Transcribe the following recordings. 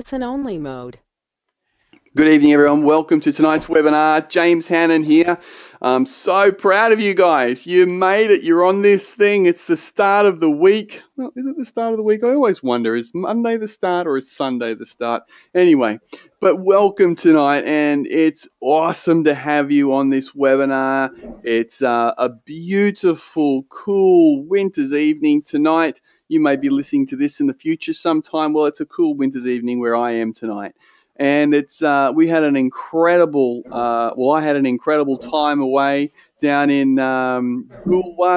listen only mode. Good evening, everyone. Welcome to tonight's webinar. James Hannon here. I'm so proud of you guys. You made it. You're on this thing. It's the start of the week. Well, is it the start of the week? I always wonder is Monday the start or is Sunday the start? Anyway, but welcome tonight, and it's awesome to have you on this webinar. It's uh, a beautiful, cool winter's evening tonight. You may be listening to this in the future sometime. Well, it's a cool winter's evening where I am tonight and it's uh, we had an incredible uh, well I had an incredible time away down in um,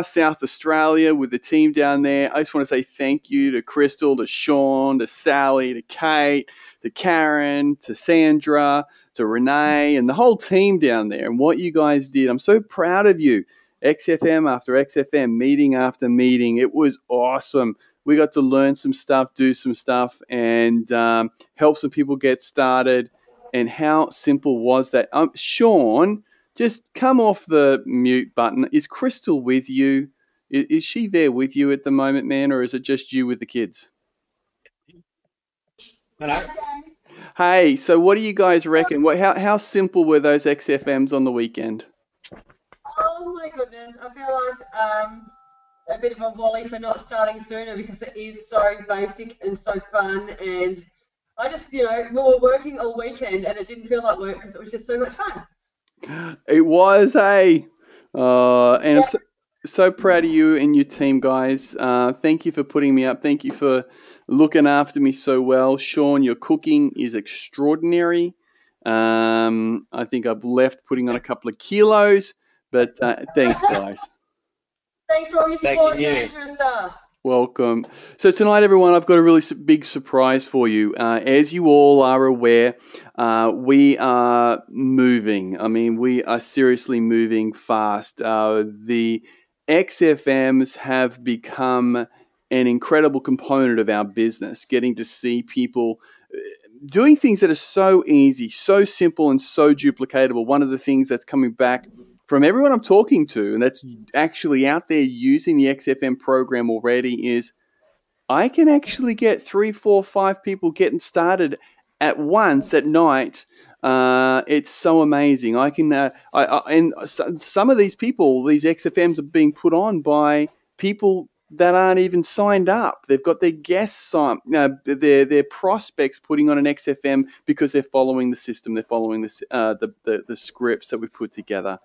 South Australia with the team down there. I just want to say thank you to Crystal, to Sean, to Sally, to Kate, to Karen, to Sandra, to Renee, and the whole team down there and what you guys did. I'm so proud of you. XFM after XFM, meeting after meeting. It was awesome we got to learn some stuff, do some stuff, and um, help some people get started. And how simple was that? Um, Sean, just come off the mute button. Is Crystal with you? Is, is she there with you at the moment, man, or is it just you with the kids? Hello. Hey, so what do you guys reckon? What, how, how simple were those XFMs on the weekend? Oh my goodness, I feel like um, a bit of a volley for not starting sooner because it is so basic and so fun. And I just, you know, we were working all weekend and it didn't feel like work because it was just so much fun. It was, hey. Uh, and yeah. I'm so, so, proud of you and your team, guys. Uh, thank you for putting me up. Thank you for looking after me so well. Sean, your cooking is extraordinary. Um, I think I've left putting on a couple of kilos, but uh, thanks, guys. Thanks for all your support, Andrew Star. Welcome. So tonight, everyone, I've got a really big surprise for you. Uh, as you all are aware, uh, we are moving. I mean, we are seriously moving fast. Uh, the XFMs have become an incredible component of our business. Getting to see people uh, doing things that are so easy, so simple, and so duplicatable. One of the things that's coming back from everyone I'm talking to, and that's actually out there using the XFM program already, is I can actually get three, four, five people getting started at once at night. Uh, it's so amazing. I can, uh, I, I, and some of these people, these XFMs are being put on by people that aren't even signed up. They've got their guests on, uh, their their prospects putting on an XFM because they're following the system. They're following uh, the, the the scripts that we've put together.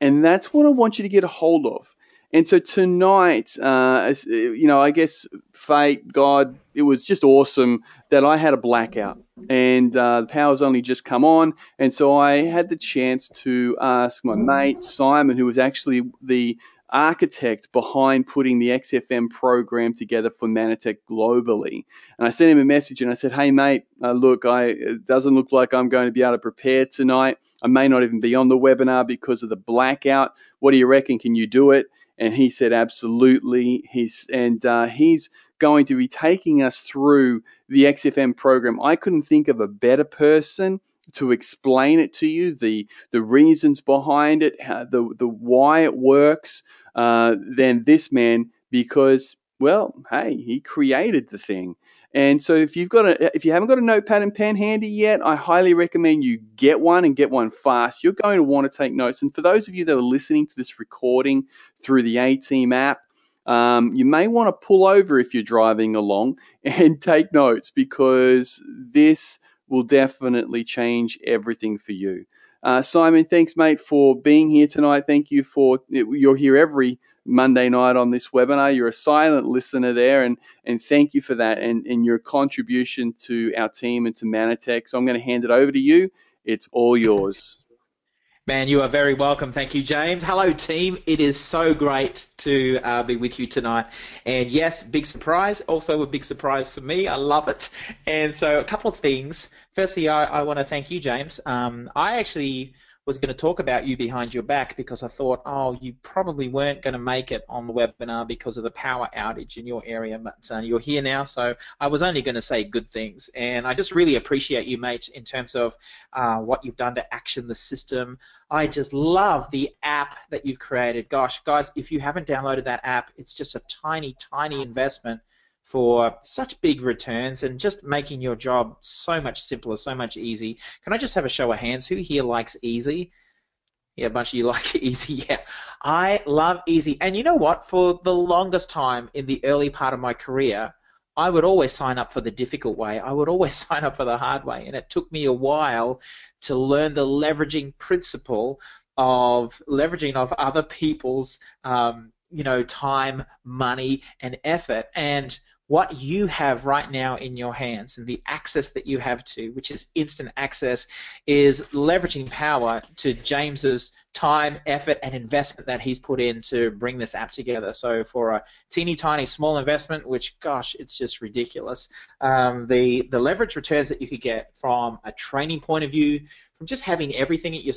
And that's what I want you to get a hold of. And so tonight, uh, you know, I guess fate, God, it was just awesome that I had a blackout and uh, the power's only just come on. And so I had the chance to ask my mate, Simeon, who was actually the architect behind putting the XFM program together for Mannatech globally. And I sent him a message and I said, Hey, mate, uh, look, I, it doesn't look like I'm going to be able to prepare tonight. I may not even be on the webinar because of the blackout. What do you reckon? Can you do it? And he said, absolutely. He's and uh, he's going to be taking us through the XFM program. I couldn't think of a better person to explain it to you, the the reasons behind it, how, the the why it works, uh, than this man because well, hey, he created the thing. And so if you've got a if you haven't got a notepad and pen handy yet, I highly recommend you get one and get one fast. You're going to want to take notes. And for those of you that are listening to this recording through the A Team app, um, you may want to pull over if you're driving along and take notes because this will definitely change everything for you. Uh, Simeon, thanks, mate, for being here tonight. Thank you for you're here every Monday night on this webinar. You're a silent listener there, and, and thank you for that and, and your contribution to our team and to Mannatech. So I'm going to hand it over to you. It's all yours. Man, you are very welcome. Thank you, James. Hello, team. It is so great to uh, be with you tonight. And yes, big surprise. Also, a big surprise for me. I love it. And so, a couple of things. Firstly, I, I want to thank you, James. Um, I actually was going to talk about you behind your back because I thought, oh, you probably weren't going to make it on the webinar because of the power outage in your area, but uh, you're here now, so I was only going to say good things. And I just really appreciate you, mate, in terms of uh, what you've done to action the system. I just love the app that you've created. Gosh, guys, if you haven't downloaded that app, it's just a tiny, tiny investment for such big returns and just making your job so much simpler, so much easy. Can I just have a show of hands? Who here likes easy? Yeah, a bunch of you like easy. Yeah, I love easy. And you know what? For the longest time in the early part of my career, I would always sign up for the difficult way. I would always sign up for the hard way. And it took me a while to learn the leveraging principle of leveraging of other people's, um, you know, time, money, and effort. And what you have right now in your hands and the access that you have to, which is instant access, is leveraging power to James's time, effort, and investment that he's put in to bring this app together. So for a teeny tiny small investment, which gosh, it's just ridiculous, um, the the leverage returns that you could get from a training point of view, from just having everything at your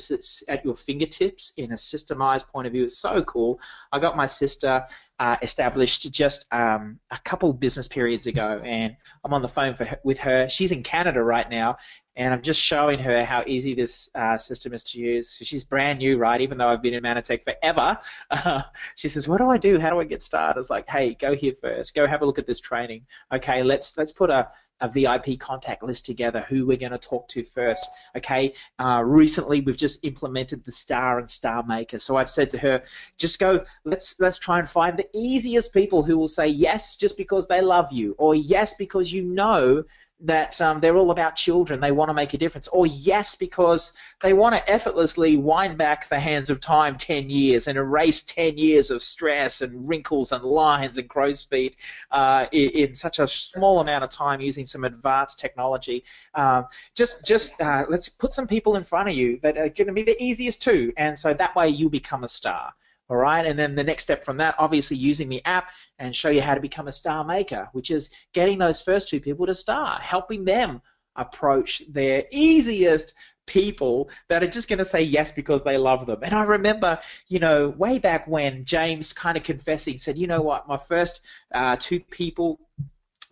at your fingertips in a systemized point of view is so cool. I got my sister uh, established just um, a couple business periods ago, and I'm on the phone for, with her. She's in Canada right now, and I'm just showing her how easy this uh, system is to use. So she's brand new, right? Even though I've been in Mannatech forever, uh, she says, "What do I do? How do I get started?" I was like, "Hey, go here first. Go have a look at this training. Okay, let's let's put a a VIP contact list together, who we're going to talk to first. Okay, uh, recently we've just implemented the Star and Star Maker, so I've said to her, just go, let's let's try and find the easiest people who will say yes just because they love you, or yes because you know that um, they're all about children. They want to make a difference. Or yes, because they want to effortlessly wind back the hands of time 10 years and erase 10 years of stress and wrinkles and lines and crow's feet uh, in, in, such a small amount of time using some advanced technology. Um, just just uh, let's put some people in front of you that are going to be the easiest too. And so that way you become a star. All right, and then the next step from that, obviously using the app and show you how to become a star maker, which is getting those first two people to star, helping them approach their easiest people that are just going to say yes because they love them. And I remember, you know, way back when James kind of confessing said, you know what, my first uh, two people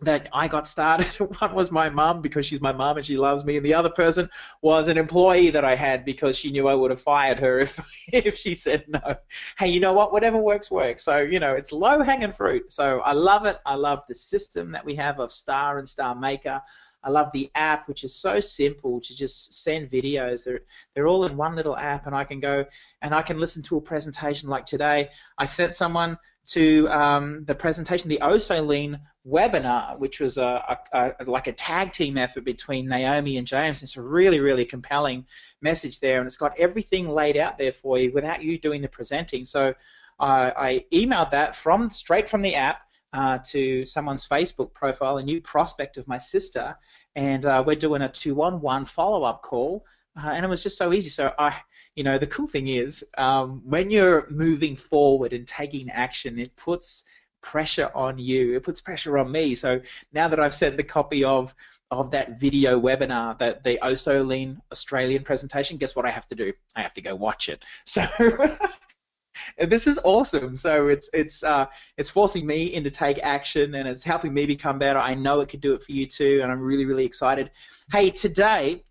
that I got started. One was my mum because she's my mum and she loves me, and the other person was an employee that I had because she knew I would have fired her if if she said no. Hey, you know what? Whatever works works. So you know, it's low hanging fruit. So I love it. I love the system that we have of Star and Star Maker. I love the app, which is so simple to just send videos. They're they're all in one little app, and I can go and I can listen to a presentation like today. I sent someone to um, the presentation, the OsoLean webinar, which was a, a, a, like a tag team effort between Naomi and James. It's a really, really compelling message there, and it's got everything laid out there for you without you doing the presenting. So uh, I emailed that from straight from the app uh, to someone's Facebook profile, a new prospect of my sister, and uh, we're doing a two-on-one follow-up call. Uh, and it was just so easy. So I, you know, the cool thing is um, when you're moving forward and taking action, it puts pressure on you. It puts pressure on me. So now that I've sent the copy of of that video webinar, that the OsoLean Australian presentation, guess what I have to do? I have to go watch it. So. this is awesome. So it's it's uh, it's forcing me into take action and it's helping me become better. I know it could do it for you too, and I'm really really excited. Hey, today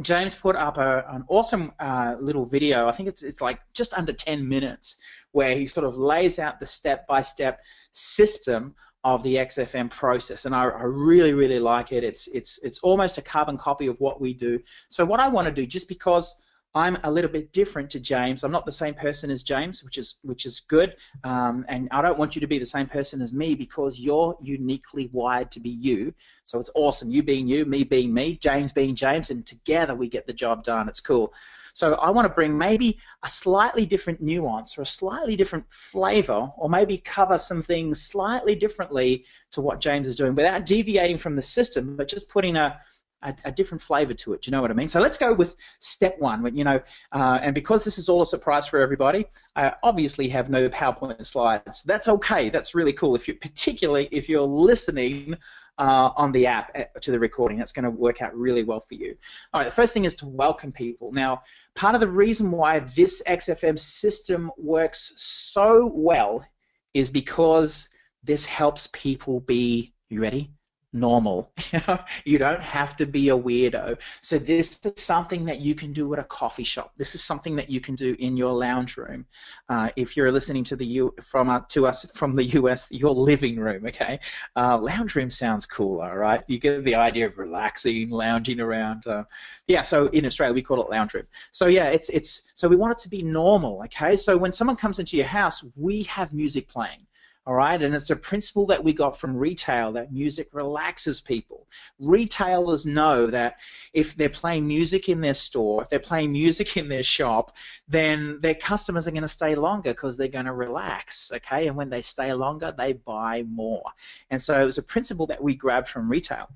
James put up a, an awesome uh, little video. I think it's it's like just under 10 minutes, where he sort of lays out the step-by-step system of the XFM process, and I, I, really really like it. It's it's it's almost a carbon copy of what we do. So what I want to do, just because I'm a little bit different to James. I'm not the same person as James, which is which is good. Um, and I don't want you to be the same person as me because you're uniquely wired to be you. So it's awesome. You being you, me being me, James being James, and together we get the job done. It's cool. So I want to bring maybe a slightly different nuance or a slightly different flavor, or maybe cover some things slightly differently to what James is doing without deviating from the system, but just putting a a, a, different flavor to it. Do you know what I mean? So let's go with step one. You know, uh, and because this is all a surprise for everybody, I obviously have no PowerPoint slides. That's okay. That's really cool. If you, particularly if you're listening uh, on the app uh, to the recording, that's going to work out really well for you. All right. The first thing is to welcome people. Now, part of the reason why this XFM system works so well is because this helps people be. You ready? Normal. you don't have to be a weirdo. So this is something that you can do at a coffee shop. This is something that you can do in your lounge room. Uh, if you're listening to the U from uh, to us from the US, your living room. Okay, uh, lounge room sounds cooler, right? You get the idea of relaxing, lounging around. Uh, yeah. So in Australia we call it lounge room. So yeah, it's it's so we want it to be normal. Okay. So when someone comes into your house, we have music playing. All right, and it's a principle that we got from retail that music relaxes people. Retailers know that if they're playing music in their store, if they're playing music in their shop, then their customers are going to stay longer because they're going to relax. Okay, and when they stay longer, they buy more. And so it was a principle that we grabbed from retail.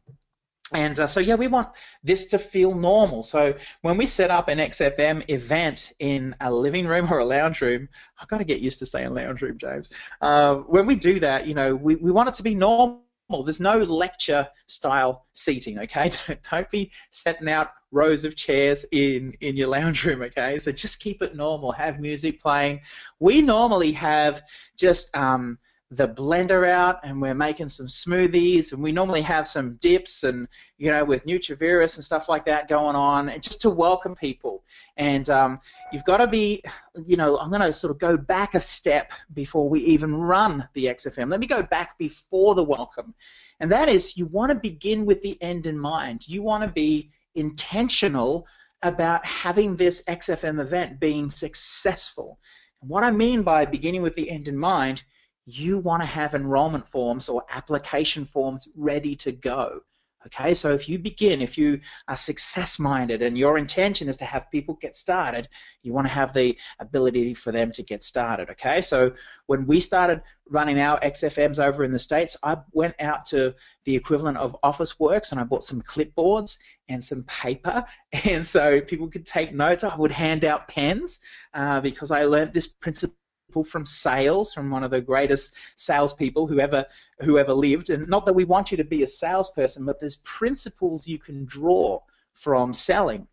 And uh, so, yeah, we want this to feel normal. So when we set up an XFM event in a living room or a lounge room, I've got to get used to saying lounge room, James. Uh, when we do that, you know, we, we want it to be normal. There's no lecture style seating, okay? Don't, don't be setting out rows of chairs in, in your lounge room, okay? So just keep it normal. Have music playing. We normally have just um, the blender out and we're making some smoothies. And we normally have some dips and you know with NutriVerus and stuff like that going on and just to welcome people. And um, you've got to be you know I'm going to sort of go back a step before we even run the XFM let me go back before the welcome. And that is you want to begin with the end in mind. You want to be intentional about having this XFM event being successful. And what I mean by beginning with the end in mind you want to have enrollment forms or application forms ready to go. Okay, so if you begin, if you are success minded and your intention is to have people get started, you want to have the ability for them to get started. Okay, so when we started running our XFMs over in the States, I went out to the equivalent of Officeworks and I bought some clipboards and some paper, and so people could take notes. I would hand out pens uh, because I learned this principle from sales, from one of the greatest salespeople who ever who ever lived. And not that we want you to be a salesperson, but there's principles you can draw from selling.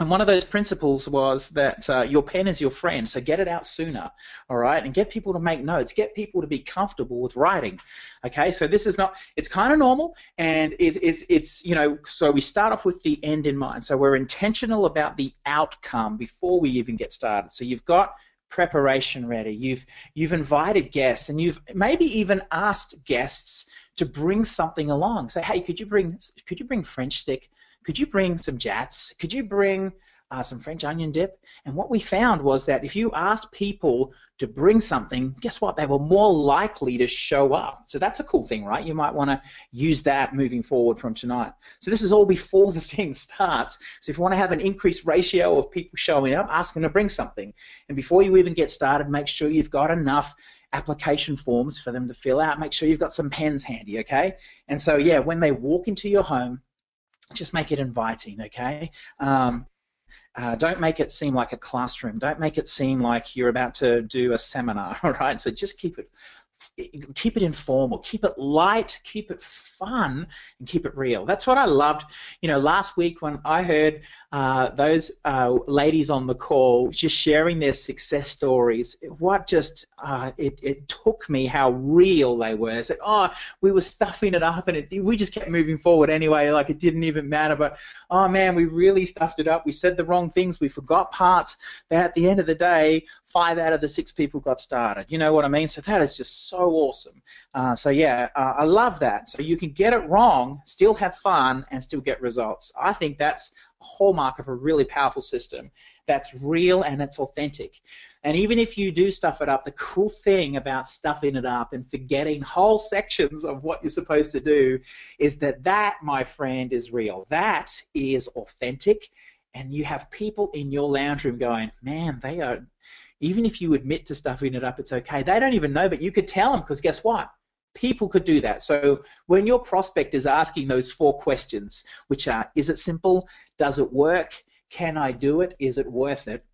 And one of those principles was that uh, your pen is your friend, so get it out sooner, all right? And get people to make notes, get people to be comfortable with writing, okay? So this is not, it's kind of normal, and it, it's, it's, you know, so we start off with the end in mind. So we're intentional about the outcome before we even get started. So you've got preparation ready. You've you've invited guests and you've maybe even asked guests to bring something along. Say, hey, could you bring could you bring French stick? Could you bring some Jatz? Could you bring uh, some French onion dip. And what we found was that if you asked people to bring something, guess what? They were more likely to show up. So that's a cool thing, right? You might want to use that moving forward from tonight. So this is all before the thing starts. So if you want to have an increased ratio of people showing up, ask them to bring something. And before you even get started, make sure you've got enough application forms for them to fill out. Make sure you've got some pens handy, okay? And so, yeah, when they walk into your home, just make it inviting, okay? Um, uh, don't make it seem like a classroom. Don't make it seem like you're about to do a seminar, all right? So just keep it keep it informal, keep it light, keep it fun, and keep it real. That's what I loved. You know, last week when I heard uh, those uh, ladies on the call just sharing their success stories, what just uh, it, it took me how real they were. It's like, oh, we were stuffing it up, and it, we just kept moving forward anyway, like it didn't even matter. But oh man, we really stuffed it up. We said the wrong things. We forgot parts. But at the end of the day, five out of the six people got started. You know what I mean? So that is just so awesome. Uh, so yeah, uh, I love that. So you can get it wrong, still have fun, and still get results. I think that's a hallmark of a really powerful system that's real and it's authentic. And even if you do stuff it up, the cool thing about stuffing it up and forgetting whole sections of what you're supposed to do is that that, my friend, is real. That is authentic. And you have people in your lounge room going, man, they are even if you admit to stuffing it up, it's okay. They don't even know, but you could tell them because guess what? People could do that. So when your prospect is asking those four questions, which are, is it simple? Does it work? Can I do it? Is it worth it?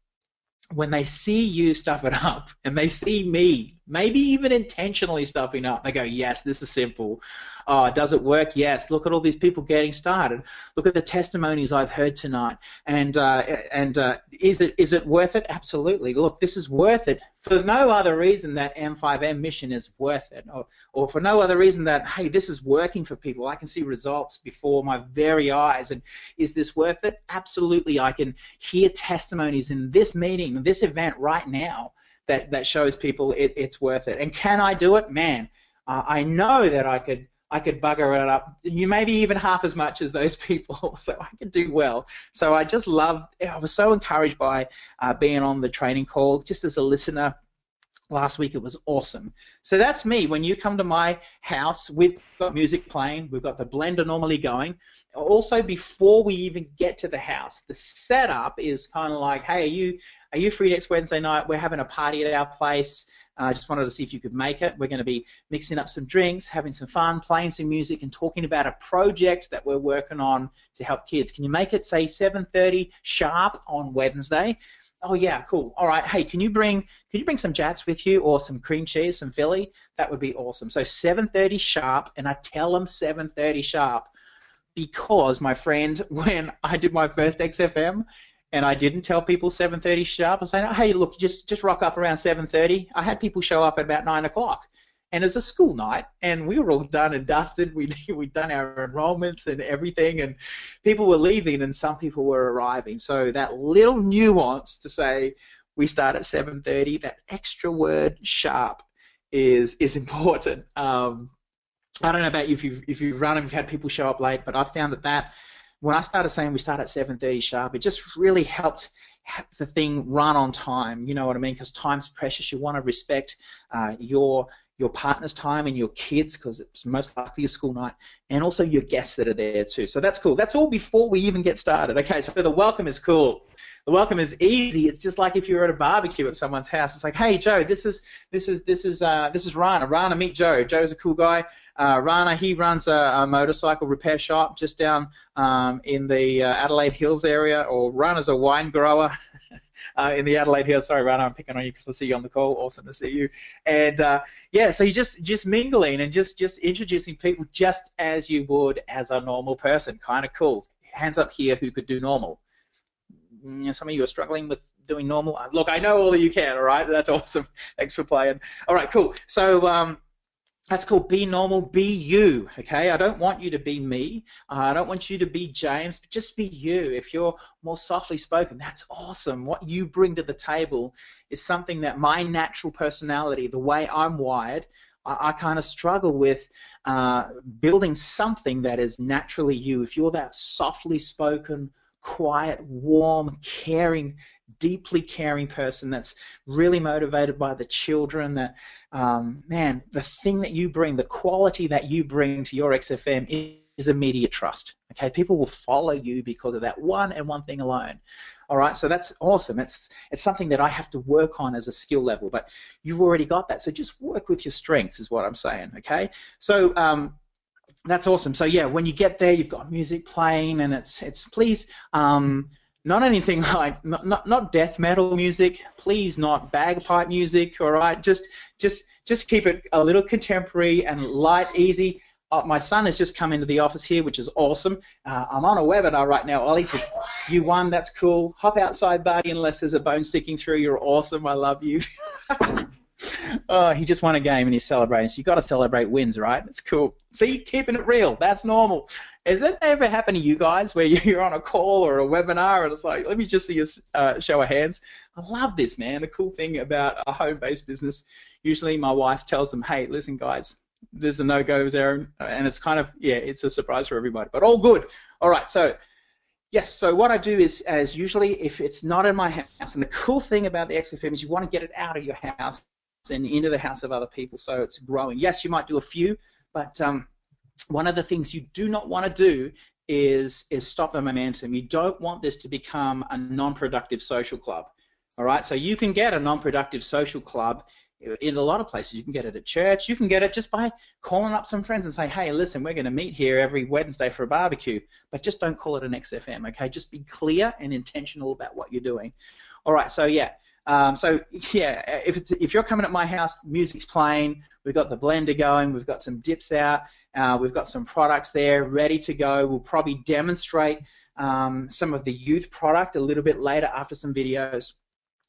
When they see you stuff it up and they see me maybe even intentionally stuffing up. They go, yes, this is simple. Oh, does it work? Yes. Look at all these people getting started. Look at the testimonies I've heard tonight. And uh, and uh, is it is it worth it? Absolutely. Look, this is worth it for no other reason that M5M mission is worth it, or, or for no other reason that hey, this is working for people. I can see results before my very eyes. And is this worth it? Absolutely. I can hear testimonies in this meeting, this event right now that that shows people it, it's worth it. And can I do it? Man, uh, I know that I could I could bugger it up, you maybe even half as much as those people, so I could do well. So I just love, I was so encouraged by uh, being on the training call, just as a listener. Last week it was awesome. So that's me. When you come to my house, we've got music playing, we've got the blender normally going. Also, before we even get to the house, the setup is kind of like, hey, are you are you free next Wednesday night? We're having a party at our place. I uh, just wanted to see if you could make it. We're going to be mixing up some drinks, having some fun, playing some music, and talking about a project that we're working on to help kids. Can you make it say 7:30 sharp on Wednesday? Oh yeah, cool. All right. Hey, can you bring can you bring some Jatz with you or some cream cheese, some Philly? That would be awesome. So 7:30 sharp, and I tell them 7:30 sharp because my friend, when I did my first XFM, and I didn't tell people 7:30 sharp. I said, "Hey, look, just just rock up around 7:30." I had people show up at about nine o'clock, and it's a school night, and we were all done and dusted. We we'd done our enrollments and everything, and people were leaving, and some people were arriving. So that little nuance to say we start at 7:30, that extra word sharp is is important. Um, I don't know about you if you've if you've run and you've had people show up late, but I've found that that when I started saying we start at 7:30 sharp, it just really helped the thing run on time. You know what I mean? Because time's precious. You want to respect uh, your your partner's time and your kids because it's most likely a school night, and also your guests that are there too. So that's cool. That's all before we even get started. Okay, so the welcome is cool. The welcome is easy. It's just like if you're at a barbecue at someone's house. It's like, hey Joe, this is this is this is uh, this is Rana. Rana, meet Joe. Joe's a cool guy. Uh, Rana, he runs a, a, motorcycle repair shop just down um, in the uh, Adelaide Hills area, or Rana's a wine grower uh, in the Adelaide Hills. Sorry, Rana, I'm picking on you because I see you on the call. Awesome to see you. And uh, yeah, so you just just mingling and just just introducing people just as you would as a normal person. Kind of cool. Hands up here who could do normal. Mm, some of you are struggling with doing normal. Look, I know all of you can. All right, that's awesome. Thanks for playing. All right, cool. So um, that's called be normal, be you. Okay, I don't want you to be me. Uh, I don't want you to be James. But just be you. If you're more softly spoken, that's awesome. What you bring to the table is something that my natural personality, the way I'm wired, I, I kind of struggle with uh, building something that is naturally you. If you're that softly spoken, quiet, warm, caring, deeply caring person that's really motivated by the children. That um, man, the thing that you bring, the quality that you bring to your XFM is immediate trust. Okay, people will follow you because of that one and one thing alone. All right, so that's awesome. It's it's something that I have to work on as a skill level, but you've already got that. So just work with your strengths, is what I'm saying. Okay, so um, that's awesome. So yeah, when you get there, you've got music playing, and it's it's please um, not anything like not, not not death metal music. Please not bagpipe music. All right, just just just keep it a little contemporary and light, easy. Uh, my son has just come into the office here, which is awesome. Uh, I'm on a webinar right now. Ollie said, "You won. That's cool. Hop outside, buddy. Unless there's a bone sticking through, you're awesome. I love you." oh, he just won a game and he's celebrating. So you've got to celebrate wins, right? It's cool. See, keeping it real. That's normal. Has that ever happened to you guys where you're on a call or a webinar and it's like, let me just see a uh, show of hands? I love this, man. The cool thing about a home-based business, usually my wife tells them, hey, listen, guys, there's a no-go there, and it's kind of yeah, it's a surprise for everybody, but all good. All right, so Yes, so what I do is, as usually, if it's not in my house, and the cool thing about the XFM is you want to get it out of your house and into the house of other people so it's growing. Yes, you might do a few, but um, one of the things you do not want to do is is stop the momentum. You don't want this to become a non-productive social club. All right, so you can get a non-productive social club in a lot of places. You can get it at church. You can get it just by calling up some friends and say, "Hey, listen, we're going to meet here every Wednesday for a barbecue." But just don't call it an XFM, okay? Just be clear and intentional about what you're doing. All right, so yeah, Um, so yeah, if it's if you're coming at my house, music's playing, we've got the blender going, we've got some dips out, uh, we've got some products there ready to go. We'll probably demonstrate um, some of the youth product a little bit later after some videos.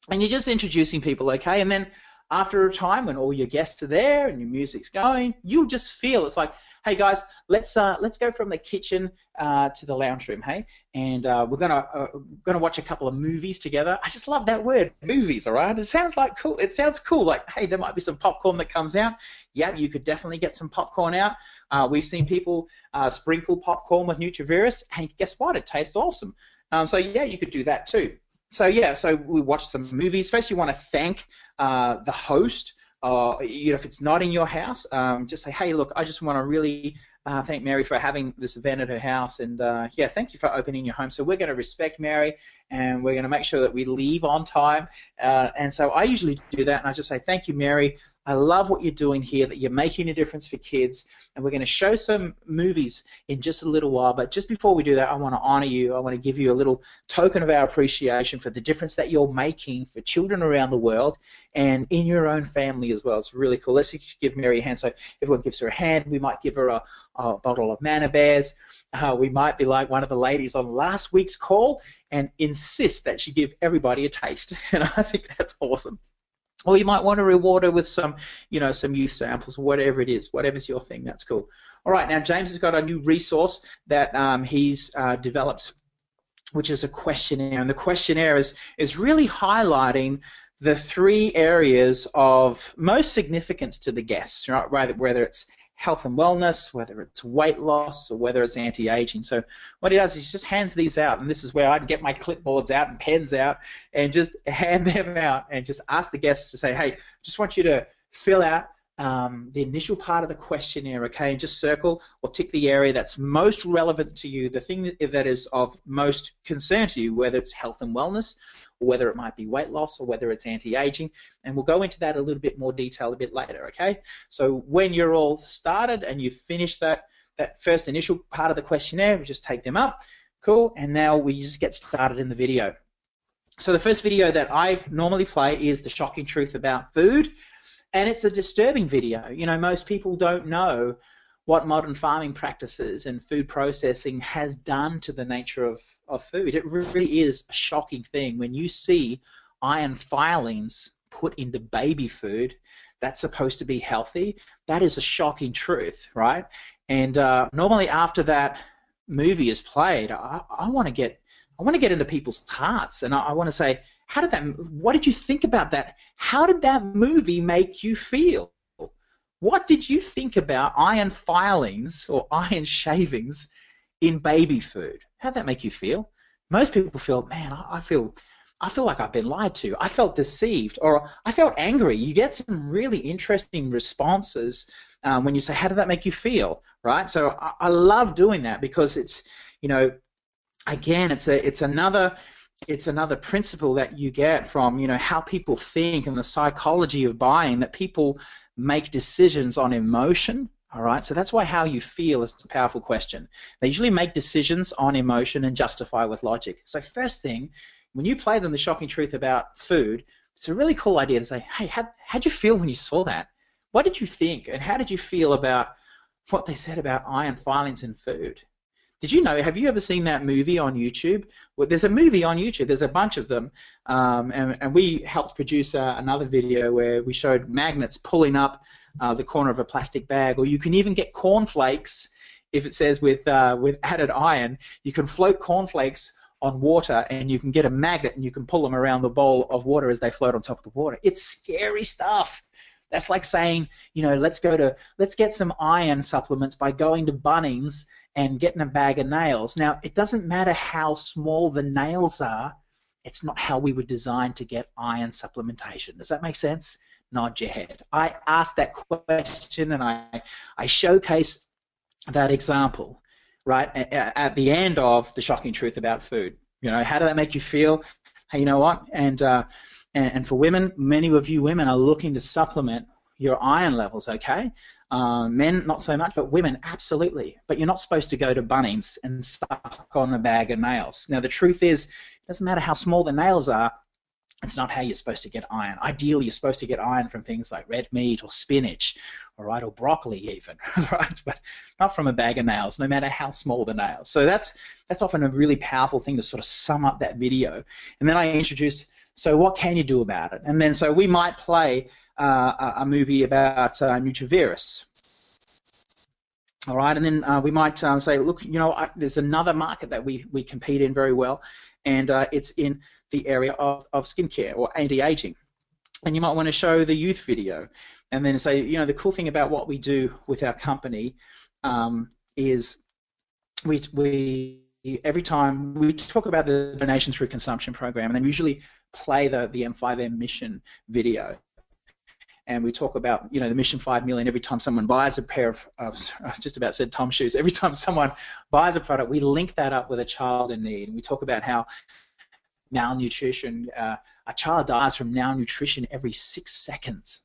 And you're just introducing people, okay? And then after a time when all your guests are there and your music's going, you'll just feel it's like, hey guys, let's uh, let's go from the kitchen uh, to the lounge room, hey, and uh, we're gonna uh, gonna watch a couple of movies together. I just love that word, movies. All right, it sounds like cool. It sounds cool. Like, hey, there might be some popcorn that comes out. Yeah, you could definitely get some popcorn out. Uh, we've seen people uh, sprinkle popcorn with NutriVerus, and guess what? It tastes awesome. Um, so yeah, you could do that too. So yeah, so we watch some movies. First, you want to thank the host uh, you know, if it's not in your house, um, just say, hey, look, I just want to really uh, thank Mary for having this event at her house, and uh, yeah, thank you for opening your home. So we're going to respect Mary, and we're going to make sure that we leave on time. Uh, and so I usually do that, and I just say, thank you, Mary. I love what you're doing here, that you're making a difference for kids, and we're going to show some movies in just a little while. But just before we do that, I want to honor you. I want to give you a little token of our appreciation for the difference that you're making for children around the world and in your own family as well. It's really cool. Let's give Mary a hand. So everyone gives her a hand. We might give her a, a bottle of MannaBears. Uh, we might be like one of the ladies on last week's call and insist that she give everybody a taste. And I think that's awesome. Or you might want to reward her with some, you know, some youth samples, whatever it is, whatever's your thing. That's cool. All right, now James has got a new resource that um, he's uh, developed, which is a questionnaire, and the questionnaire is is really highlighting the three areas of most significance to the guests, right? Whether it's health and wellness, whether it's weight loss, or whether it's anti-aging. So what he does is he just hands these out, and this is where I'd get my clipboards out and pens out and just hand them out and just ask the guests to say, hey, just want you to fill out um, the initial part of the questionnaire, okay, and just circle or tick the area that's most relevant to you, the thing that is of most concern to you, whether it's health and wellness, or whether it might be weight loss or whether it's anti-aging. And we'll go into that a little bit more detail a bit later, okay? So when you're all started and you've finished that, that first initial part of the questionnaire, we just take them up. Cool, and now we just get started in the video. So the first video that I normally play is the shocking truth about food, and it's a disturbing video. You know, most people don't know what modern farming practices and food processing has done to the nature of, of food. It really is a shocking thing when you see iron filings put into baby food that's supposed to be healthy. That is a shocking truth, right? And uh, normally after that movie is played, I, I want to get I want to get into people's hearts, and I, I want to say, how did that? What did you think about that? How did that movie make you feel? What did you think about iron filings or iron shavings in baby food? How'd that make you feel? Most people feel, man, I feel I feel like I've been lied to. I felt deceived, or I felt angry. You get some really interesting responses um, when you say, "How did that make you feel?" Right? So I, I, love doing that because it's, you know, again, it's a, it's another, it's another principle that you get from, you know, how people think and the psychology of buying. That people make decisions on emotion. All right, so that's why how you feel is a powerful question. They usually make decisions on emotion and justify with logic. So first thing, when you play them the shocking truth about food, it's a really cool idea to say, hey, how, how'd you feel when you saw that? What did you think, and how did you feel about what they said about iron filings in food? Did you know? Have you ever seen that movie on YouTube? Well, there's a movie on YouTube. There's a bunch of them, um, and, and, we helped produce uh, another video where we showed magnets pulling up uh, the corner of a plastic bag, or you can even get cornflakes if it says with uh, with added iron. You can float cornflakes on water, and you can get a magnet, and you can pull them around the bowl of water as they float on top of the water. It's scary stuff. That's like saying, you know, let's go to let's get some iron supplements by going to Bunnings and getting a bag of nails. Now, it doesn't matter how small the nails are, it's not how we were designed to get iron supplementation. Does that make sense? Nod your head. I asked that question and I, I showcase that example, right, at the end of the shocking truth about food. You know, how did that make you feel? Hey, you know what? And, uh, and, and for women, many of you women are looking to supplement your iron levels, okay? Uh, men, not so much, but women, absolutely. But you're not supposed to go to Bunnings and suck on a bag of nails. Now, the truth is, it doesn't matter how small the nails are, It's not how you're supposed to get iron. Ideally, you're supposed to get iron from things like red meat or spinach, all right, or broccoli even, right? But not from a bag of nails, no matter how small the nails. So that's that's often a really powerful thing to sort of sum up that video. And then I introduce, so what can you do about it? And then so we might play uh, a movie about uh, NutriVerus. All right, and then uh, we might um, say, look, you know, I, there's another market that we, we compete in very well, and uh, it's in the area of, of skincare or anti-aging. And you might want to show the youth video and then say, you know, the cool thing about what we do with our company um, is we, we every time we talk about the donation through consumption program and then usually play the, the M5M mission video and we talk about you know the mission 5 million every time someone buys a pair of, of I just about said Tom shoes every time someone buys a product we link that up with a child in need and we talk about how malnutrition. Uh, a child dies from malnutrition every six seconds.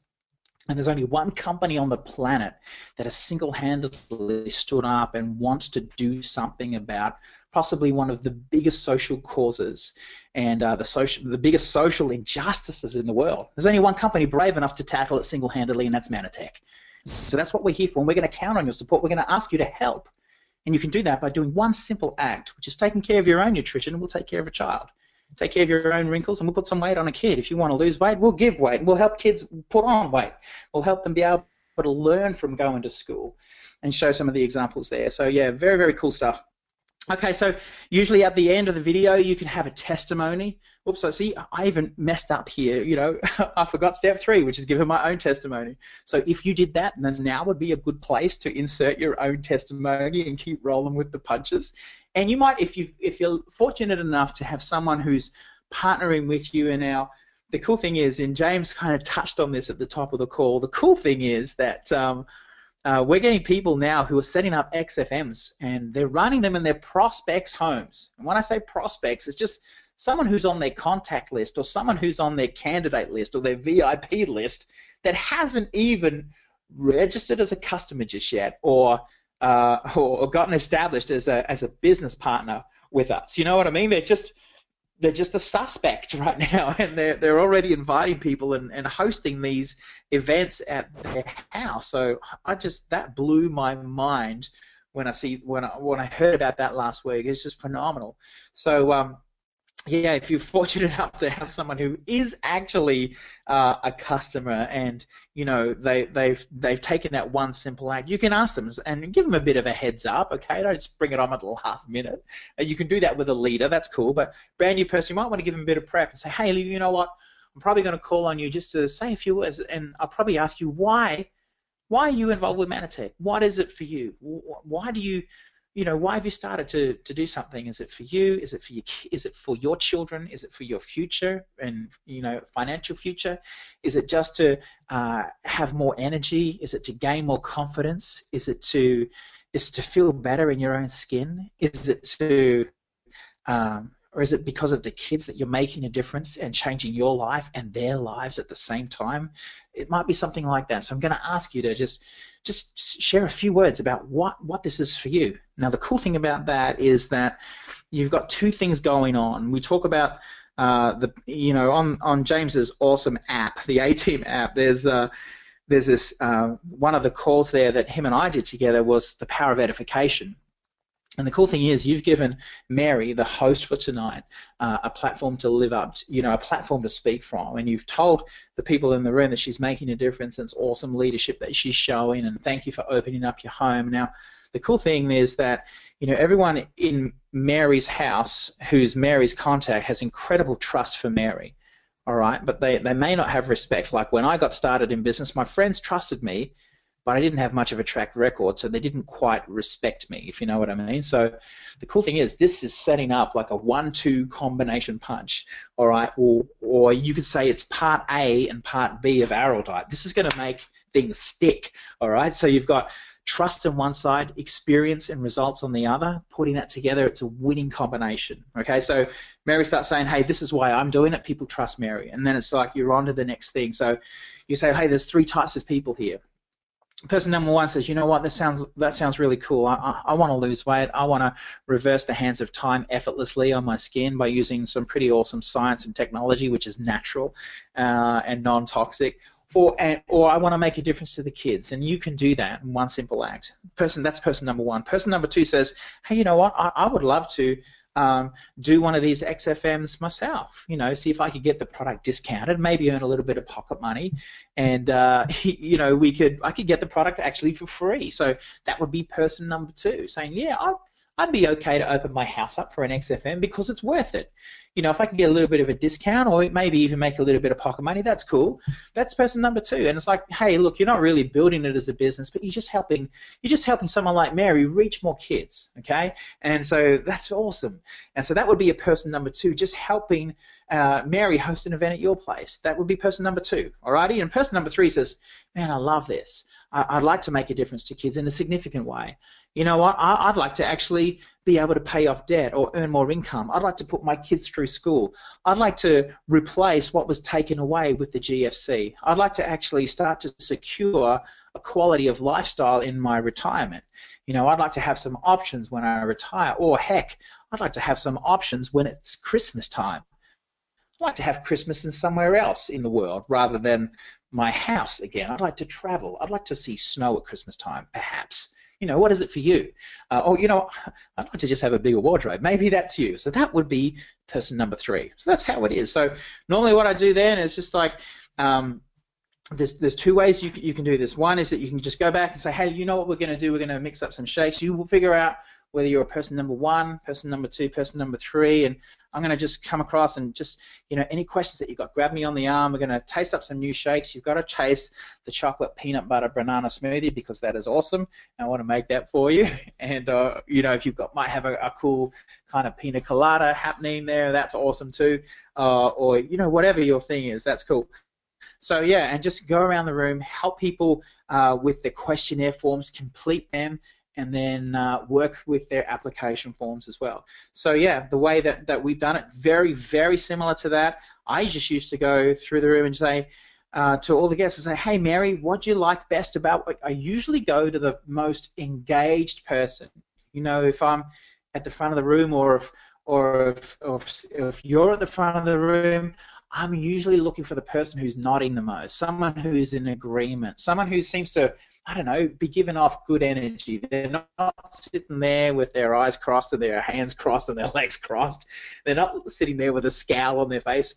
And there's only one company on the planet that has single-handedly stood up and wants to do something about possibly one of the biggest social causes and uh, the social, the biggest social injustices in the world. There's only one company brave enough to tackle it single-handedly, and that's Mannatech. So that's what we're here for, and we're going to count on your support. We're going to ask you to help, and you can do that by doing one simple act, which is taking care of your own nutrition, and we'll take care of a child take care of your own wrinkles, and we'll put some weight on a kid. If you want to lose weight, we'll give weight. We'll help kids put on weight. We'll help them be able to learn from going to school and show some of the examples there. So yeah, very, very cool stuff. Okay, so usually at the end of the video, you can have a testimony. Oops, I see, I even messed up here. You know, I forgot step three, which is giving my own testimony. So if you did that, then now would be a good place to insert your own testimony and keep rolling with the punches. And you might, if you if you're fortunate enough to have someone who's partnering with you in our the cool thing is, and James kind of touched on this at the top of the call. The cool thing is that um, uh, we're getting people now who are setting up XFMs and they're running them in their prospects' homes. And when I say prospects, it's just someone who's on their contact list or someone who's on their candidate list or their VIP list that hasn't even registered as a customer just yet or uh, or, gotten established as a as a business partner with us. You know what I mean? They're just they're just a suspect right now, and they're they're already inviting people and, and hosting these events at their house. So I just that blew my mind when I see when I when I heard about that last week. It's just phenomenal. So um, yeah, if you're fortunate enough to have someone who is actually uh, a customer and you know they they've they've taken that one simple act, you can ask them and give them a bit of a heads up. Okay, don't just bring it on at the last minute. Uh, you can do that with a leader, that's cool. But brand new person, you might want to give them a bit of prep and say, hey, you know what? I'm probably going to call on you just to say a few words, and I'll probably ask you why. Why are you involved with Mannatech? What is it for you? Why do you you know, why have you started to, to do something? Is it for you? Is it for your is it for your children? Is it for your future and you know financial future? Is it just to uh, have more energy? Is it to gain more confidence? Is it to is to feel better in your own skin? Is it to um, or is it because of the kids that you're making a difference and changing your life and their lives at the same time? It might be something like that. So I'm going to ask you to just just share a few words about what, what this is for you. Now, the cool thing about that is that you've got two things going on. We talk about uh, the, you know, on, on James's awesome app, the A Team app, there's uh, there's this uh, one of the calls there that him and I did together was the power of edification. And the cool thing is, you've given Mary, the host for tonight, uh, a platform to live up, to, you know, a platform to speak from. And you've told the people in the room that she's making a difference and it's awesome leadership that she's showing. And thank you for opening up your home. Now, the cool thing is that, you know, everyone in Mary's house who's Mary's contact has incredible trust for Mary. All right, but they, they may not have respect. Like when I got started in business, my friends trusted me but I didn't have much of a track record, so they didn't quite respect me, if you know what I mean. So the cool thing is this is setting up like a one-two combination punch, all right, or, or you could say it's part A and part B of Araldite. This is going to make things stick, all right. So you've got trust on one side, experience and results on the other. Putting that together, it's a winning combination. Okay, so Mary starts saying, "Hey, this is why I'm doing it." People trust Mary, and then it's like you're on to the next thing. So you say, "Hey, there's three types of people here." Person number one says, you know what, that sounds that sounds really cool. I, I, I want to lose weight. I want to reverse the hands of time effortlessly on my skin by using some pretty awesome science and technology, which is natural uh, and non-toxic. Or, and, or I want to make a difference to the kids, and you can do that in one simple act. Person, that's person number one. Person number two says, hey, you know what? I, I would love to um, do one of these XFMs myself. You know, see if I could get the product discounted, maybe earn a little bit of pocket money, and uh, you know, we could I could get the product actually for free. So that would be person number two, saying, yeah, I, I'd be okay to open my house up for an XFM because it's worth it you know, if I can get a little bit of a discount or maybe even make a little bit of pocket money, that's cool. That's person number two. And it's like, hey, look, you're not really building it as a business, but you're just helping you're just helping someone like Mary reach more kids. Okay? And so that's awesome. And so that would be a person number two, just helping uh, Mary host an event at your place. That would be person number two. Alrighty? And person number three says, Man, I love this. I, would like to make a difference to kids in a significant way you know what, I, would like to actually be able to pay off debt or earn more income. I'd like to put my kids through school. I'd like to replace what was taken away with the GFC. I'd like to actually start to secure a quality of lifestyle in my retirement. You know, I'd like to have some options when I retire, or heck, I'd like to have some options when it's Christmas time. I'd like to have Christmas in somewhere else in the world rather than my house again. I'd like to travel. I'd like to see snow at Christmas time, perhaps. You know, what is it for you? Uh, or, you know, I'd like to just have a bigger wardrobe. Maybe that's you. So that would be person number three. So that's how it is. So normally what I do then is just like, um, there's, there's two ways you, you can do this. One is that you can just go back and say, hey, you know what we're going to do? We're going to mix up some shakes. You will figure out whether you're a person number one, person number two, person number three, and I'm going to just come across and just, you know, any questions that you've got, grab me on the arm. We're going to taste up some new shakes. You've got to taste the chocolate peanut butter banana smoothie because that is awesome. I want to make that for you. And, uh, you know, if you've got, might have a, a cool kind of pina colada happening there, that's awesome too. Uh, or, you know, whatever your thing is, that's cool. So yeah, and just go around the room, help people uh, with the questionnaire forms, complete them, and then uh, work with their application forms as well. So yeah, the way that, that we've done it, very, very similar to that. I just used to go through the room and say uh, to all the guests and say, hey Mary, what do you like best about, I usually go to the most engaged person. You know, if I'm at the front of the room or if, or if, or if, if you're at the front of the room, I'm usually looking for the person who's nodding the most, someone who's in agreement, someone who seems to I don't know, be given off good energy. They're not sitting there with their eyes crossed and their hands crossed and their legs crossed. They're not sitting there with a scowl on their face.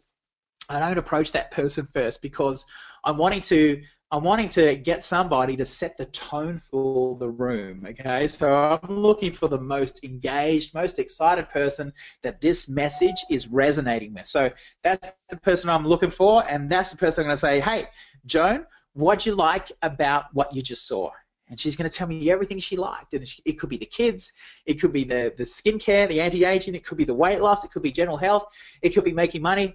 I don't approach that person first because I'm wanting to I'm wanting to get somebody to set the tone for the room. Okay, so I'm looking for the most engaged, most excited person that this message is resonating with. So that's the person I'm looking for, and that's the person I'm going to say, hey, Joan, what you like about what you just saw. And she's going to tell me everything she liked. And it could be the kids, it could be the, the skincare, the anti-aging, it could be the weight loss, it could be general health, it could be making money,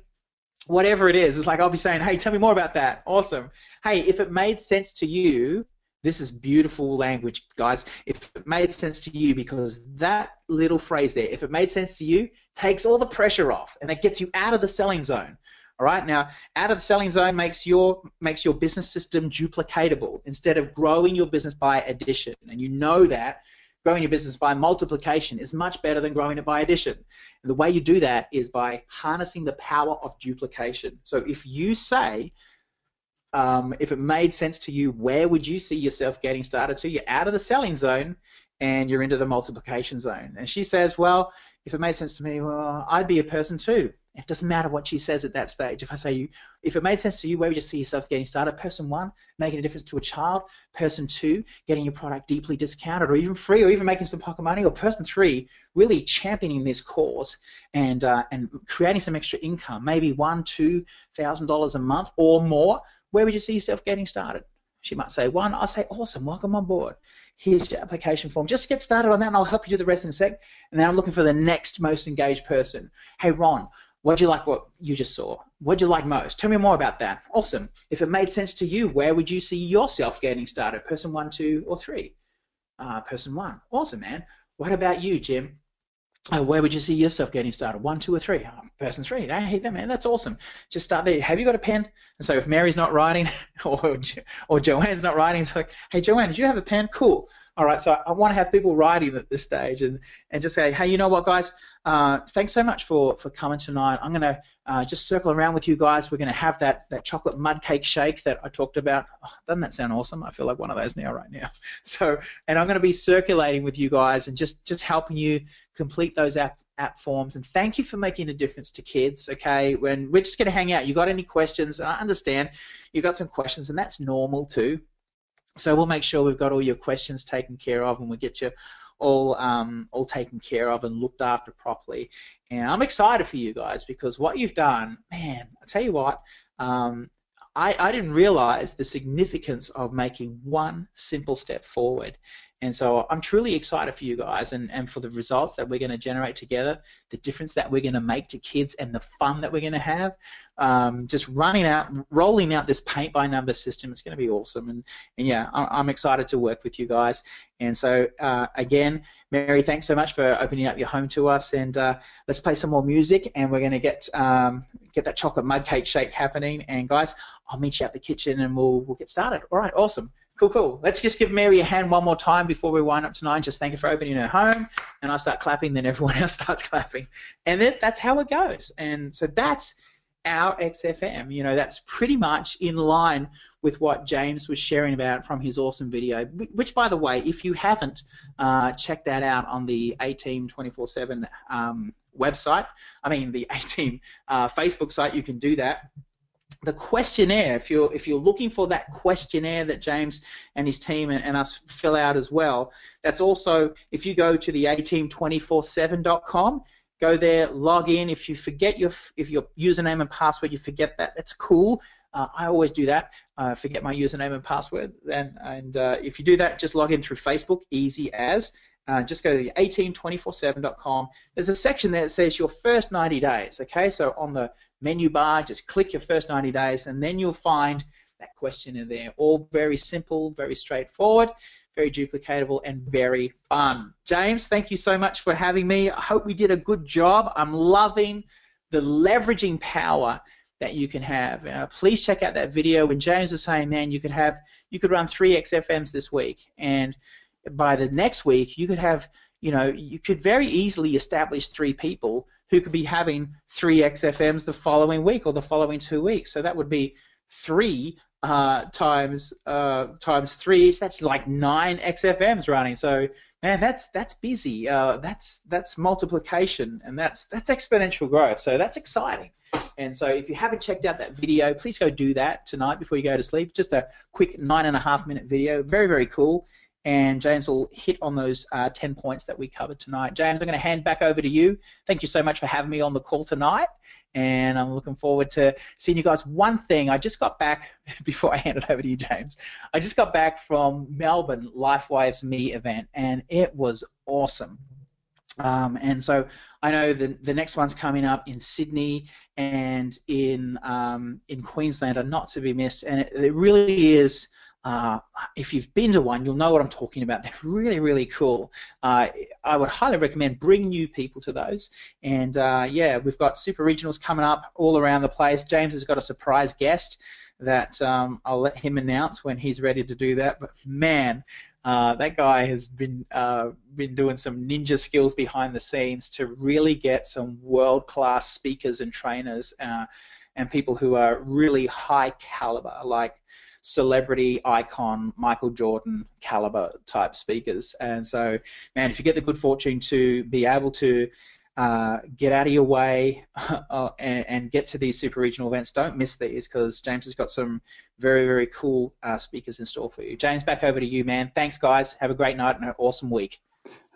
whatever it is. It's like I'll be saying, hey, tell me more about that. Awesome. Hey, if it made sense to you, this is beautiful language, guys. If it made sense to you, because that little phrase there, if it made sense to you, takes all the pressure off and it gets you out of the selling zone. All right. Now, out of the selling zone makes your makes your business system duplicatable instead of growing your business by addition. And you know that growing your business by multiplication is much better than growing it by addition. And the way you do that is by harnessing the power of duplication. So if you say, um, if it made sense to you, where would you see yourself getting started to? You're out of the selling zone and you're into the multiplication zone. And she says, well, if it made sense to me, well, I'd be a person too. It doesn't matter what she says at that stage. If I say you, if it made sense to you, where would you see yourself getting started? Person one, making a difference to a child. Person two, getting your product deeply discounted or even free or even making some pocket money. Or person three, really championing this cause and uh, and creating some extra income, maybe one, two thousand dollars a month or more. Where would you see yourself getting started? She might say one. I'll say awesome, welcome on board. Here's your application form. Just get started on that, and I'll help you do the rest in a sec. And then I'm looking for the next most engaged person. Hey Ron, what did you like what you just saw? What did you like most? Tell me more about that. Awesome. If it made sense to you, where would you see yourself getting started? Person one, two, or three? Uh, person one. Awesome, man. What about you, Jim? Oh, where would you see yourself getting started? One, two, or three? Oh, person three. I hate that, man. That's awesome. Just start there. Have you got a pen? And so if Mary's not writing, or or Joanne's not writing, it's like, hey, Joanne, did you have a pen? Cool. All right, so I want to have people writing at this stage and, and just say, hey, you know what, guys? Uh, thanks so much for, for coming tonight. I'm going to uh, just circle around with you guys. We're going to have that, that chocolate mud cake shake that I talked about. Oh, doesn't that sound awesome? I feel like one of those now right now. So, and I'm going to be circulating with you guys and just, just helping you complete those app, app forms. And thank you for making a difference to kids, okay? When we're just going to hang out. You got any questions? I understand you got some questions, and that's normal too. So we'll make sure we've got all your questions taken care of, and we'll get you all um, all taken care of and looked after properly. And I'm excited for you guys because what you've done, man, I tell you what, um, I, I didn't realize the significance of making one simple step forward. And so I'm truly excited for you guys and, and for the results that we're going to generate together, the difference that we're going to make to kids, and the fun that we're going to have. Um, just running out, rolling out this paint by number system, is going to be awesome. And, and yeah, I'm excited to work with you guys. And so, uh, again, Mary, thanks so much for opening up your home to us. And uh, let's play some more music, and we're going to get um, get that chocolate mud cake shake happening. And guys, I'll meet you at the kitchen, and we'll we'll get started. All right, awesome. Cool, cool. Let's just give Mary a hand one more time before we wind up tonight. Just thank her for opening her home. And I start clapping, then everyone else starts clapping. And that's how it goes. And so that's our XFM. You know, that's pretty much in line with what James was sharing about from his awesome video, which, by the way, if you haven't uh, checked that out on the A Team 24 7 um, website, I mean, the A Team uh, Facebook site, you can do that the questionnaire, if you're if you're looking for that questionnaire that James and his team and, and us fill out as well, that's also if you go to the ateam247.com, go there, log in. If you forget your if your username and password, you forget that. That's cool. Uh, I always do that. Uh, forget my username and password. And and uh, if you do that, just log in through Facebook, easy as. Uh, just go to the ateam247.com. There's a section there that says your first 90 days. Okay, so on the menu bar, just click your first 90 days, and then you'll find that question in there. All very simple, very straightforward, very duplicatable, and very fun. James, thank you so much for having me. I hope we did a good job. I'm loving the leveraging power that you can have. Uh, please check out that video when James was saying, man, you could have, you could run three XFMs this week, and by the next week, you could have, you know, you could very easily establish three people who could be having three XFMs the following week or the following two weeks. So that would be three uh, times uh, times three. That's like nine XFMs running. So man, that's that's busy. Uh, that's that's multiplication and that's that's exponential growth. So that's exciting. And so if you haven't checked out that video, please go do that tonight before you go to sleep. Just a quick nine and a half minute video. Very very cool and James will hit on those uh, 10 points that we covered tonight. James, I'm going to hand back over to you. Thank you so much for having me on the call tonight, and I'm looking forward to seeing you guys. One thing, I just got back, before I hand it over to you, James, I just got back from Melbourne LifeWaves Me event, and it was awesome. Um, and so I know the the next one's coming up in Sydney and in um, in Queensland are not to be missed, and it, it really is uh, if you've been to one, you'll know what I'm talking about. They're really, really cool. Uh, I would highly recommend bring new people to those. And uh, yeah, we've got super regionals coming up all around the place. James has got a surprise guest that um, I'll let him announce when he's ready to do that. But man, uh, that guy has been uh, been doing some ninja skills behind the scenes to really get some world class speakers and trainers uh, and people who are really high caliber, like celebrity icon Michael Jordan caliber type speakers. And so, man, if you get the good fortune to be able to uh, get out of your way uh, and, and, get to these super regional events. Don't miss these because James has got some very, very cool uh, speakers in store for you. James, back over to you, man. Thanks, guys. Have a great night and an awesome week.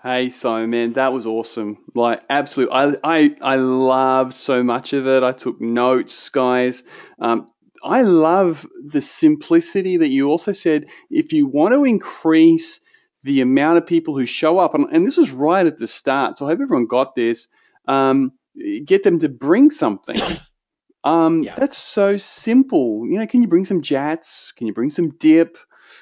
Hey, so man, that was awesome. Like, absolute. I, I, I loved so much of it. I took notes, guys. Um, I love the simplicity that you also said. If you want to increase the amount of people who show up, and, and this was right at the start, so I hope everyone got this. Um, get them to bring something. Um, yeah. That's so simple. You know, can you bring some Jatz? Can you bring some dip?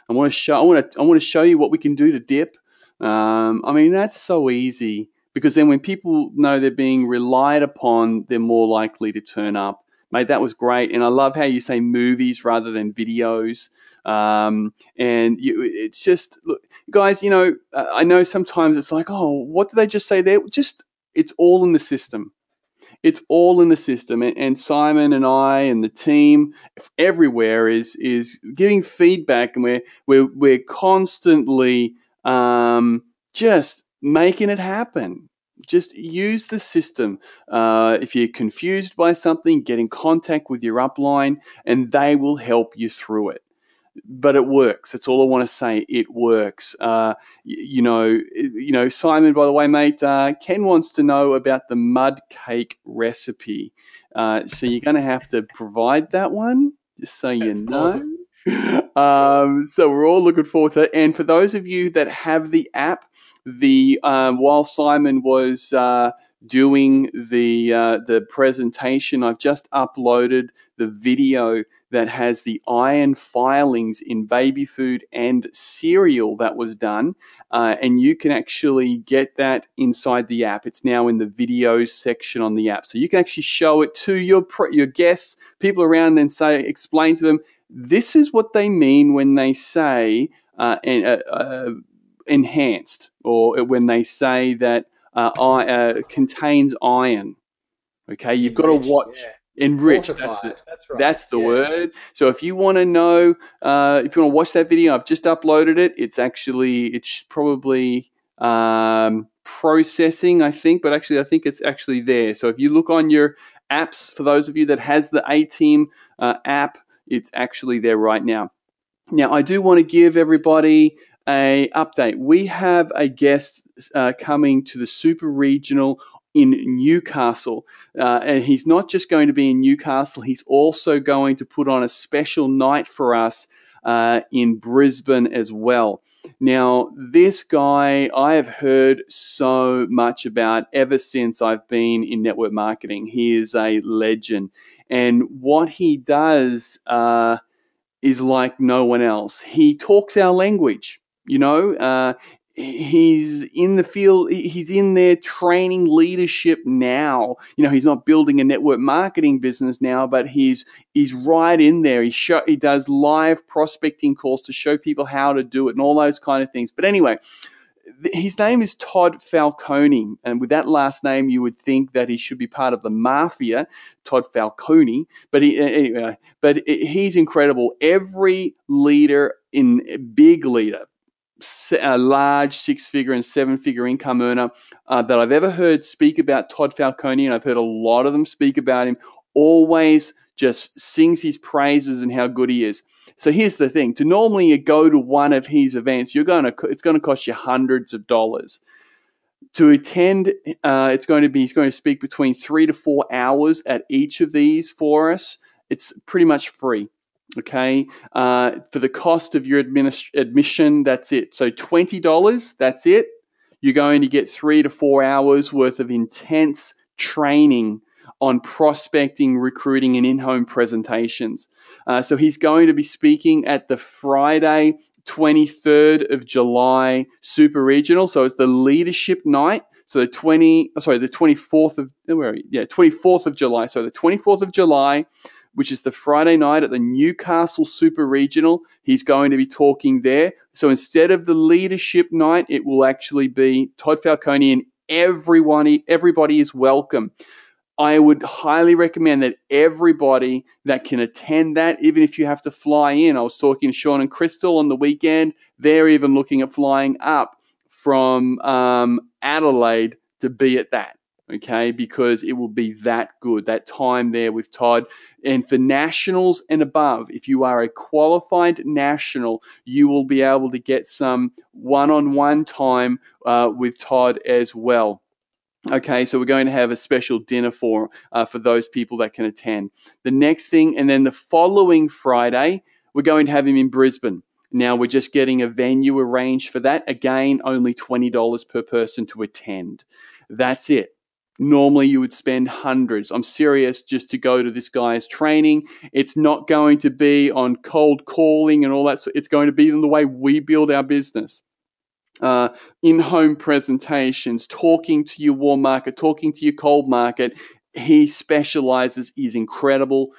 I want to show. I want to. I want to show you what we can do to dip. Um, I mean, that's so easy. because then when people know they're being relied upon, they're more likely to turn up. Mate, that was great, and I love how you say movies rather than videos. Um, and you, it's just, look, guys, you know, I know sometimes it's like, oh, what did they just say there? Just, it's all in the system. It's all in the system, and, Simon and I and the team everywhere is is giving feedback, and we're we're we're constantly um, just making it happen. Just use the system. Uh, if you're confused by something, get in contact with your upline, and they will help you through it but it works. That's all I want to say. It works. Uh, you, know, you know, Simon. By the way, mate, uh, Ken wants to know about the mud cake recipe. Uh, so you're going to have to provide that one, just so That's you know. Um, so we're all looking forward to it. And for those of you that have the app, the um, while Simon was uh, doing the uh, the presentation, I've just uploaded the video that has the iron filings in baby food and cereal that was done, uh, and you can actually get that inside the app. It's now in the videos section on the app, so you can actually show it to your your guests, people around, and say, explain to them, this is what they mean when they say uh, uh, uh enhanced, or when they say that contains iron. Okay, you've got to watch. Yeah enrich that's the, that's, right. that's the yeah. word so if you want to know uh, if you want to watch that video i've just uploaded it it's actually it's probably um, processing i think but actually i think it's actually there so if you look on your apps for those of you that has the a team uh, app it's actually there right now now i do want to give everybody a update we have a guest uh, coming to the super regional in Newcastle. Uh, and he's not just going to be in Newcastle, he's also going to put on a special night for us uh, in Brisbane as well. Now, this guy I have heard so much about ever since I've been in network marketing. He is a legend. And what he does uh, is like no one else. He talks our language. You know, uh, he's in the field he's in there training leadership now you know he's not building a network marketing business now but he's he's right in there he show, he does live prospecting calls to show people how to do it and all those kind of things but anyway his name is Todd Falcone, and with that last name, you would think that he should be part of the mafia, Todd Falcone. But he, anyway, but he's incredible. Every leader in big leader, a large six figure and seven figure income earner uh, that I've ever heard speak about Todd Falcone, and I've heard a lot of them speak about him, always just sings his praises and how good he is. So here's the thing: to normally go to one of his events, you're going to it's going to cost you hundreds of dollars. To attend, uh, it's going to be he's going to speak between three to four hours at each of these for us. It's pretty much free. Okay, uh, for the cost of your admission, that's it. So $20, that's it. You're going to get three to four hours worth of intense training on prospecting, recruiting, and in home presentations. Uh, so he's going to be speaking at the Friday, 23rd of July Super Regional. So it's the leadership night. So the 20, sorry, the 24th of, where Yeah, 24th of July. So the 24th of July which is the Friday night at the Newcastle Super Regional. He's going to be talking there. So instead of the leadership night, it will actually be Todd Falcone and everyone, everybody is welcome. I would highly recommend that everybody that can attend that, even if you have to fly in. I was talking to Sean and Crystal on the weekend. They're even looking at flying up from um, Adelaide to be at that okay, because it will be that good, that time there with Todd. And for nationals and above, if you are a qualified national, you will be able to get some one on one time uh, with Todd as well. Okay, so we're going to have a special dinner for uh, for those people that can attend. The next thing, and then the following Friday, we're going to have him in Brisbane. Now we're just getting a venue arranged for that. Again, only $20 per person to attend. That's it. Normally, you would spend hundreds. I'm serious just to go to this guy's training. It's not going to be on cold calling and all that. It's going to be in the way we build our business. uh, in-home presentations, talking to your warm market, talking to your cold market. He specializes. He's incredible.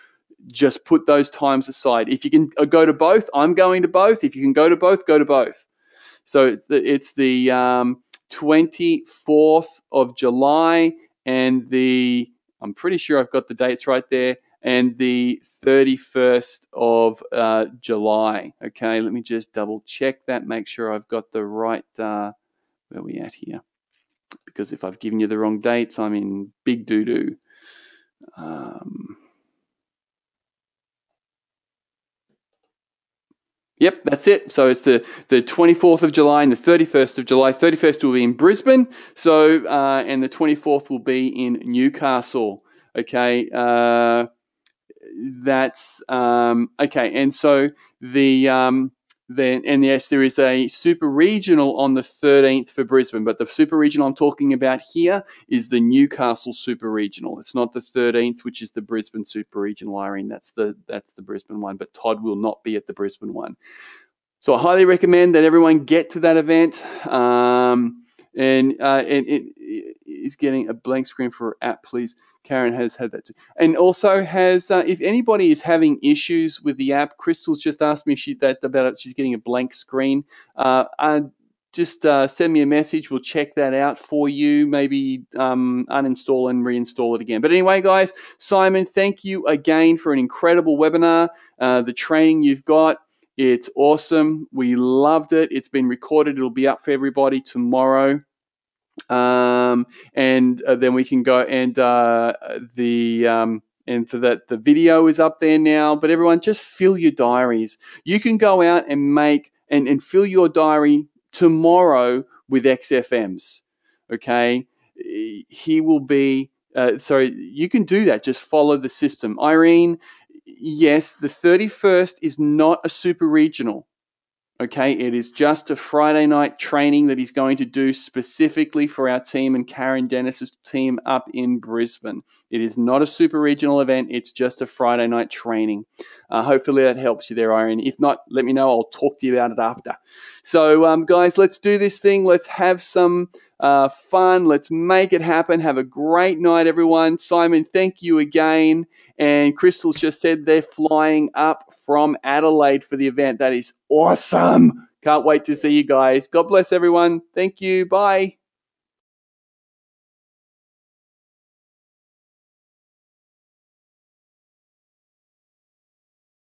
Just put those times aside. If you can uh, go to both, I'm going to both. If you can go to both, go to both. So it's the, it's the um, 24th of July and the I'm pretty sure I've got the dates right there and the 31st of uh, July. Okay, let me just double check that, make sure I've got the right, uh, where are we at here? Because if I've given you the wrong dates, I'm in big doo-doo. Um, Yep, that's it. So it's the, the 24th of July and the 31st of July. 31st will be in Brisbane. So uh, and the 24th will be in Newcastle. Okay, uh, that's um, okay. And so the um, then and yes, there is a super regional on the 13th for Brisbane, but the super regional I'm talking about here is the Newcastle super regional. It's not the 13th, which is the Brisbane super regional, Irene. That's the that's the Brisbane one, but Todd will not be at the Brisbane one. So I highly recommend that everyone get to that event. Um, and uh, and it, is getting a blank screen for app, please. Karen has had that too. And also has, uh, if anybody is having issues with the app, Crystal's just asked me she, that about it. She's getting a blank screen. Uh, just uh, send me a message. We'll check that out for you. Maybe um, uninstall and reinstall it again. But anyway, guys, Simon, thank you again for an incredible webinar. Uh, the training you've got, it's awesome. We loved it. It's been recorded. It'll be up for everybody tomorrow. Um, and uh, then we can go and uh, the um, and for that the video is up there now. But everyone, just fill your diaries. You can go out and make and, and fill your diary tomorrow with XFMs. Okay, he will be. Uh, sorry, you can do that. Just follow the system. Irene, yes, the 31st is not a super regional. Okay, it is just a Friday night training that he's going to do specifically for our team and Karen Dennis's team up in Brisbane. It is not a super regional event, it's just a Friday night training. Uh, hopefully that helps you there, Irene. If not, let me know. I'll talk to you about it after. So, um, guys, let's do this thing. Let's have some uh, fun. Let's make it happen. Have a great night, everyone. Simon, thank you again. And Crystal's just said they're flying up from Adelaide for the event. That is awesome. Can't wait to see you guys. God bless everyone. Thank you. Bye.